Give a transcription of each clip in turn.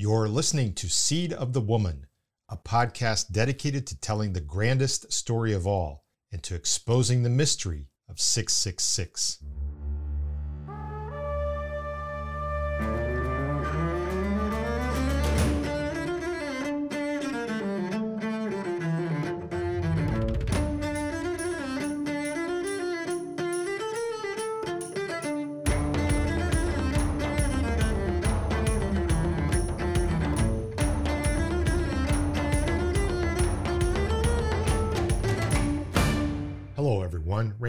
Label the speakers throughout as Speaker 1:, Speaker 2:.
Speaker 1: You're listening to Seed of the Woman, a podcast dedicated to telling the grandest story of all and to exposing the mystery of 666.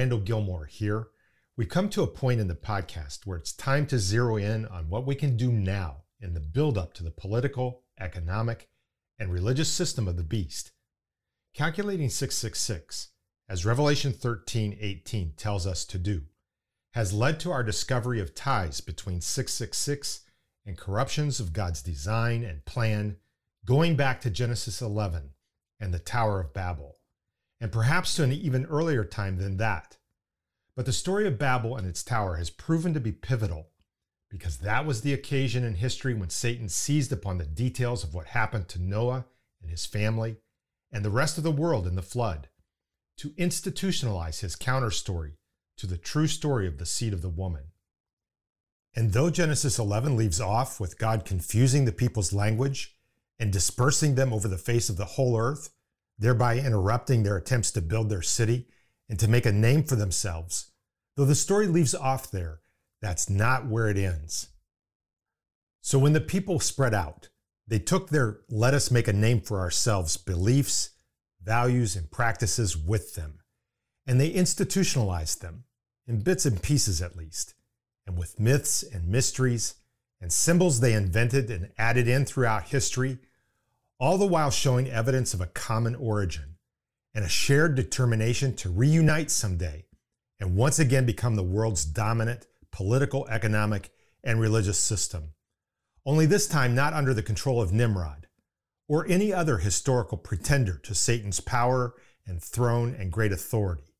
Speaker 1: Randall Gilmore here. We come to a point in the podcast where it's time to zero in on what we can do now in the build up to the political, economic, and religious system of the beast. Calculating 666, as Revelation 13:18 tells us to do, has led to our discovery of ties between 666 and corruptions of God's design and plan going back to Genesis 11 and the Tower of Babel and perhaps to an even earlier time than that. But the story of Babel and its tower has proven to be pivotal because that was the occasion in history when Satan seized upon the details of what happened to Noah and his family and the rest of the world in the flood to institutionalize his counter story to the true story of the seed of the woman. And though Genesis 11 leaves off with God confusing the people's language and dispersing them over the face of the whole earth, thereby interrupting their attempts to build their city and to make a name for themselves. Though the story leaves off there, that's not where it ends. So when the people spread out, they took their let us make a name for ourselves beliefs, values, and practices with them, and they institutionalized them, in bits and pieces at least, and with myths and mysteries and symbols they invented and added in throughout history all the while showing evidence of a common origin and a shared determination to reunite someday and once again become the world's dominant political, economic, and religious system. Only this time not under the control of Nimrod or any other historical pretender to Satan's power and throne and great authority,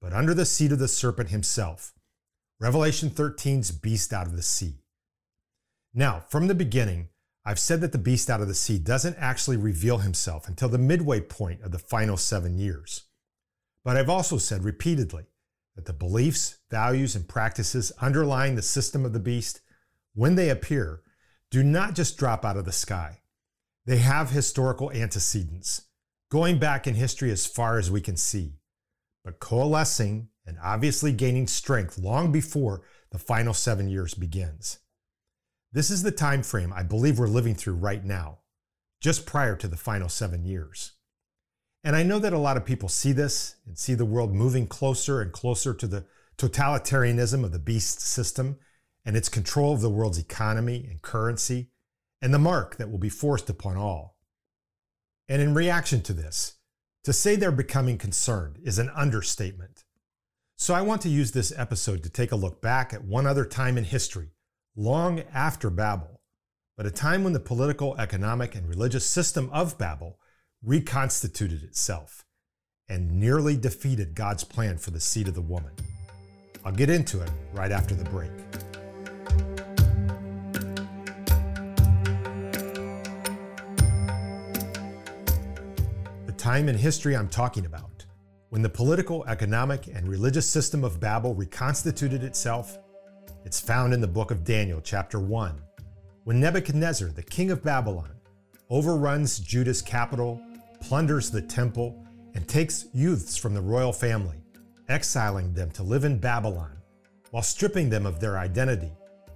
Speaker 1: but under the seat of the serpent himself. Revelation 13's beast out of the sea. Now, from the beginning, I've said that the beast out of the sea doesn't actually reveal himself until the midway point of the final seven years. But I've also said repeatedly that the beliefs, values, and practices underlying the system of the beast, when they appear, do not just drop out of the sky. They have historical antecedents, going back in history as far as we can see, but coalescing and obviously gaining strength long before the final seven years begins. This is the time frame I believe we're living through right now, just prior to the final seven years. And I know that a lot of people see this and see the world moving closer and closer to the totalitarianism of the beast system and its control of the world's economy and currency, and the mark that will be forced upon all. And in reaction to this, to say they're becoming concerned is an understatement. So I want to use this episode to take a look back at one other time in history long after Babel, but a time when the political, economic, and religious system of Babel reconstituted itself and nearly defeated God's plan for the seed of the woman. I'll get into it right after the break. The time in history I'm talking about, when the political, economic, and religious system of Babel reconstituted itself it's found in the book of Daniel, chapter 1, when Nebuchadnezzar, the king of Babylon, overruns Judah's capital, plunders the temple, and takes youths from the royal family, exiling them to live in Babylon, while stripping them of their identity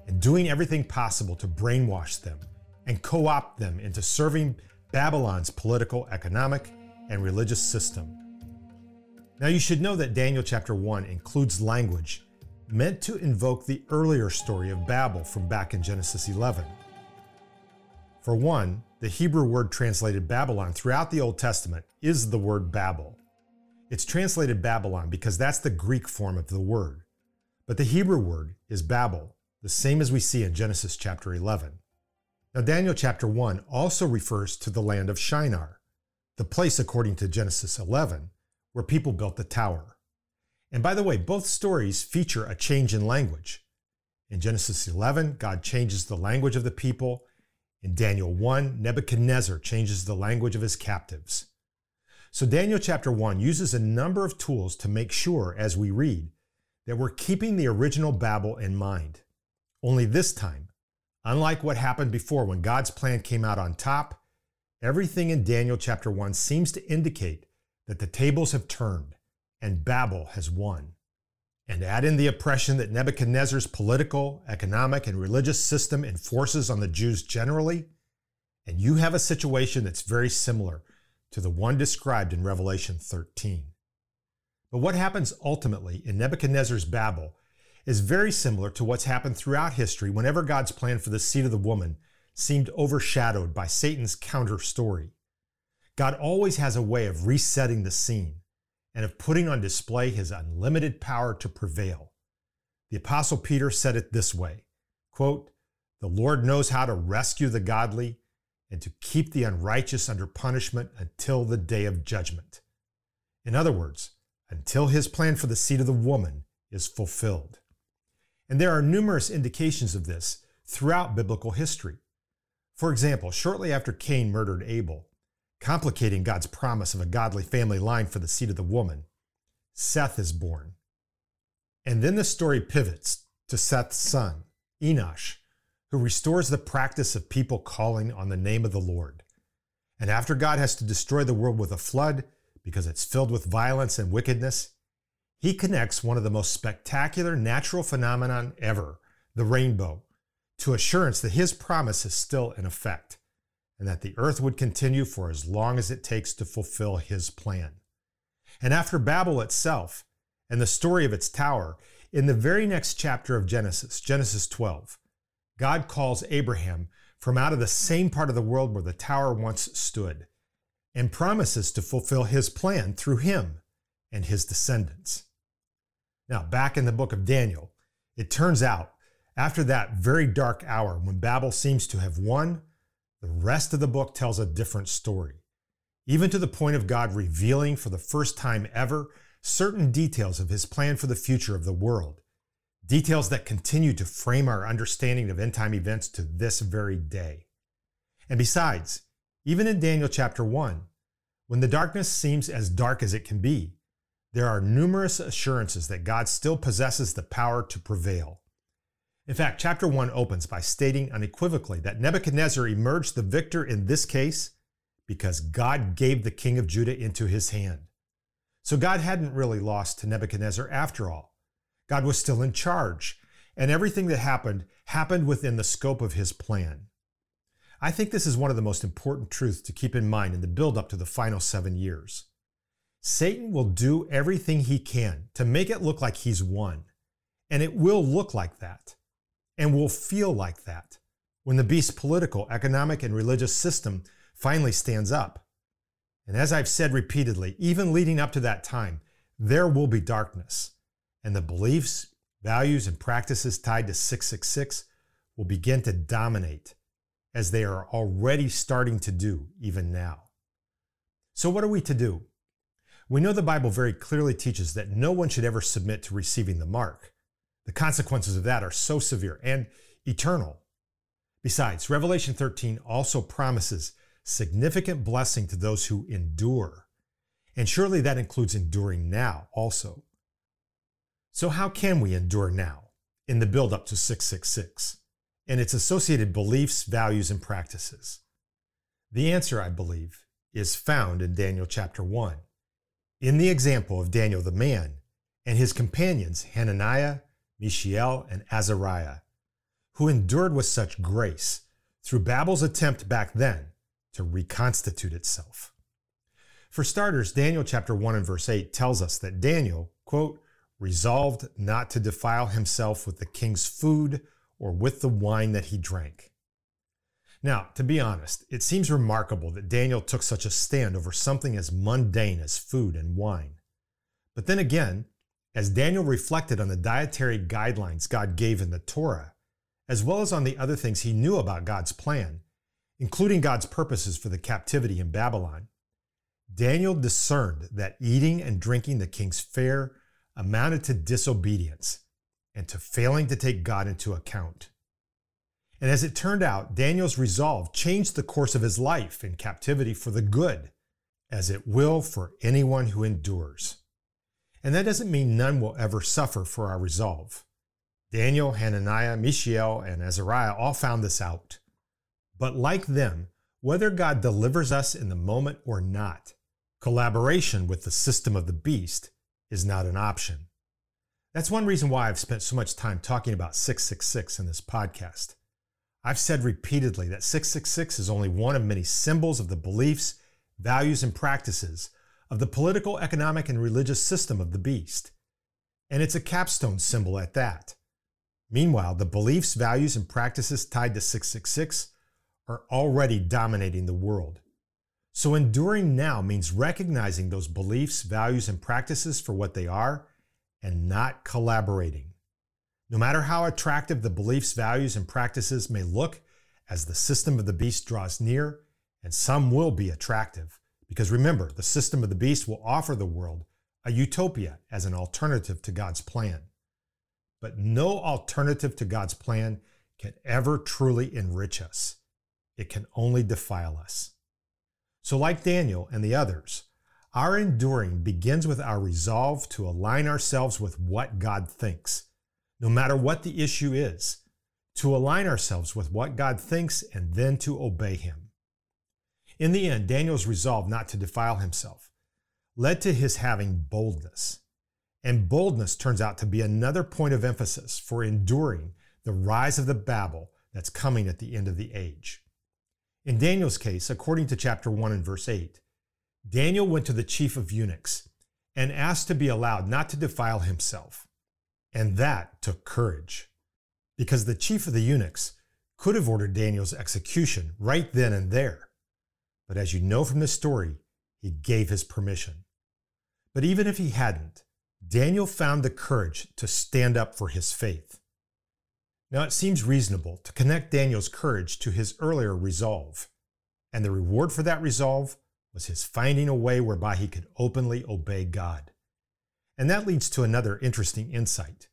Speaker 1: and doing everything possible to brainwash them and co opt them into serving Babylon's political, economic, and religious system. Now, you should know that Daniel chapter 1 includes language meant to invoke the earlier story of Babel from back in Genesis 11. For one, the Hebrew word translated Babylon throughout the Old Testament is the word Babel. It's translated Babylon because that's the Greek form of the word. But the Hebrew word is Babel, the same as we see in Genesis chapter 11. Now, Daniel chapter 1 also refers to the land of Shinar, the place, according to Genesis 11, where people built the tower. And by the way, both stories feature a change in language. In Genesis 11, God changes the language of the people. In Daniel 1, Nebuchadnezzar changes the language of his captives. So, Daniel chapter 1 uses a number of tools to make sure, as we read, that we're keeping the original Babel in mind. Only this time, unlike what happened before when God's plan came out on top, everything in Daniel chapter 1 seems to indicate that the tables have turned and Babel has won. And add in the oppression that Nebuchadnezzar's political, economic, and religious system enforces on the Jews generally, and you have a situation that's very similar to the one described in Revelation 13. But what happens ultimately in Nebuchadnezzar's Babel is very similar to what's happened throughout history whenever God's plan for the seed of the woman seemed overshadowed by Satan's counter story. God always has a way of resetting the scene and of putting on display his unlimited power to prevail. The apostle Peter said it this way, quote, "The Lord knows how to rescue the godly and to keep the unrighteous under punishment until the day of judgment." In other words, until his plan for the seed of the woman is fulfilled. And there are numerous indications of this throughout biblical history. For example, shortly after Cain murdered Abel, complicating God's promise of a godly family line for the seed of the woman, Seth is born. And then the story pivots to Seth's son, Enosh, who restores the practice of people calling on the name of the Lord. And after God has to destroy the world with a flood because it's filled with violence and wickedness, he connects one of the most spectacular natural phenomenon ever, the rainbow, to assurance that his promise is still in effect and that the earth would continue for as long as it takes to fulfill his plan. And after Babel itself and the story of its tower, in the very next chapter of Genesis, Genesis 12, God calls Abraham from out of the same part of the world where the tower once stood and promises to fulfill his plan through him and his descendants. Now, back in the book of Daniel, it turns out after that very dark hour when Babel seems to have won, the rest of the book tells a different story, even to the point of God revealing for the first time ever certain details of his plan for the future of the world, details that continue to frame our understanding of end time events to this very day. And besides, even in Daniel chapter 1, when the darkness seems as dark as it can be, there are numerous assurances that God still possesses the power to prevail. In fact, chapter 1 opens by stating unequivocally that Nebuchadnezzar emerged the victor in this case because God gave the king of Judah into his hand. So God hadn't really lost to Nebuchadnezzar after all. God was still in charge, and everything that happened happened within the scope of his plan. I think this is one of the most important truths to keep in mind in the build up to the final seven years. Satan will do everything he can to make it look like he's won, and it will look like that and will feel like that when the beast's political, economic, and religious system finally stands up. And as I've said repeatedly, even leading up to that time, there will be darkness, and the beliefs, values, and practices tied to 666 will begin to dominate, as they are already starting to do even now. So, what are we to do? We know the Bible very clearly teaches that no one should ever submit to receiving the mark. The consequences of that are so severe and eternal. Besides, Revelation 13 also promises significant blessing to those who endure. And surely that includes enduring now also. So, how can we endure now in the build up to 666 and its associated beliefs, values, and practices? The answer, I believe, is found in Daniel chapter 1, in the example of Daniel the man and his companions, Hananiah, Mishael, and Azariah, who endured with such grace through Babel's attempt back then to reconstitute itself. For starters, Daniel chapter 1 and verse 8 tells us that Daniel, quote, resolved not to defile himself with the king's food or with the wine that he drank. Now, to be honest, it seems remarkable that Daniel took such a stand over something as mundane as food and wine. But then again, as Daniel reflected on the dietary guidelines God gave in the Torah, as well as on the other things he knew about God's plan, including God's purposes for the captivity in Babylon, Daniel discerned that eating and drinking the king's fare amounted to disobedience and to failing to take God into account. And as it turned out, Daniel's resolve changed the course of his life in captivity for the good, as it will for anyone who endures. And that doesn't mean none will ever suffer for our resolve. Daniel, Hananiah, Mishael, and Azariah all found this out. But like them, whether God delivers us in the moment or not, collaboration with the system of the beast is not an option. That's one reason why I've spent so much time talking about 666 in this podcast. I've said repeatedly that 666 is only one of many symbols of the beliefs, values, and practices of the political, economic, and religious system of the beast. And it's a capstone symbol at that. Meanwhile, the beliefs, values, and practices tied to 666 are already dominating the world. So, enduring now means recognizing those beliefs, values, and practices for what they are and not collaborating. No matter how attractive the beliefs, values, and practices may look as the system of the beast draws near, and some will be attractive, because remember, the system of the beast will offer the world a utopia as an alternative to God's plan. But no alternative to God's plan can ever truly enrich us. It can only defile us. So, like Daniel and the others, our enduring begins with our resolve to align ourselves with what God thinks, no matter what the issue is, to align ourselves with what God thinks and then to obey Him. In the end, Daniel's resolve not to defile himself led to his having boldness. And boldness turns out to be another point of emphasis for enduring the rise of the Babel that's coming at the end of the age. In Daniel's case, according to chapter 1 and verse 8, Daniel went to the chief of eunuchs and asked to be allowed not to defile himself. And that took courage, because the chief of the eunuchs could have ordered Daniel's execution right then and there. But as you know from this story, he gave his permission. But even if he hadn't, Daniel found the courage to stand up for his faith. Now it seems reasonable to connect Daniel's courage to his earlier resolve, and the reward for that resolve was his finding a way whereby he could openly obey God. And that leads to another interesting insight.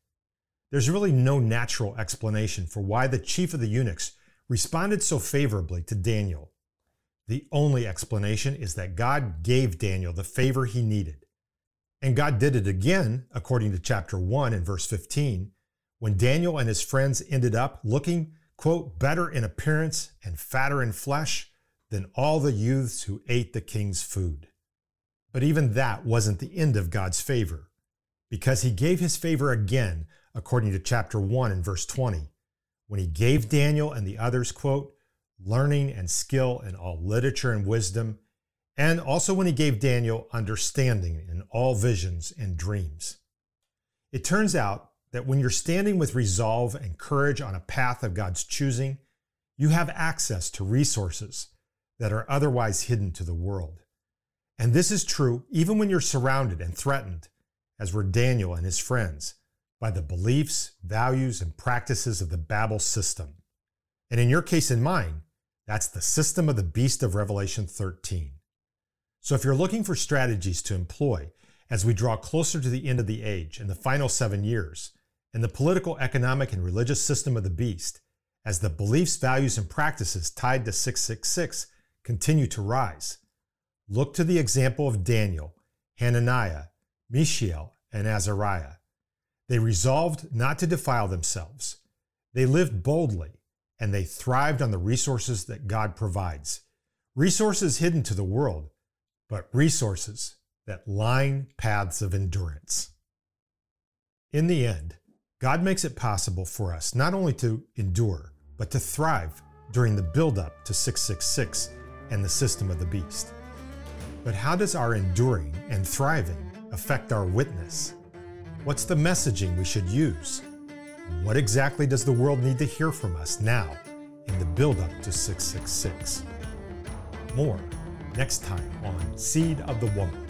Speaker 1: There's really no natural explanation for why the chief of the eunuchs responded so favorably to Daniel the only explanation is that God gave Daniel the favor he needed. And God did it again, according to chapter 1 and verse 15, when Daniel and his friends ended up looking, quote, better in appearance and fatter in flesh than all the youths who ate the king's food. But even that wasn't the end of God's favor, because he gave his favor again, according to chapter 1 and verse 20, when he gave Daniel and the others, quote, learning and skill in all literature and wisdom, and also when he gave Daniel understanding in all visions and dreams. It turns out that when you're standing with resolve and courage on a path of God's choosing, you have access to resources that are otherwise hidden to the world. And this is true even when you're surrounded and threatened, as were Daniel and his friends, by the beliefs, values, and practices of the Babel system. And in your case and mine, that's the system of the beast of Revelation 13. So if you're looking for strategies to employ as we draw closer to the end of the age and the final seven years, in the political, economic, and religious system of the beast, as the beliefs, values, and practices tied to 666 continue to rise, look to the example of Daniel, Hananiah, Mishael, and Azariah. They resolved not to defile themselves. They lived boldly and they thrived on the resources that God provides. Resources hidden to the world, but resources that line paths of endurance. In the end, God makes it possible for us not only to endure, but to thrive during the buildup to 666 and the system of the beast. But how does our enduring and thriving affect our witness? What's the messaging we should use? What exactly does the world need to hear from us now in the build-up to 666? More next time on Seed of the Woman.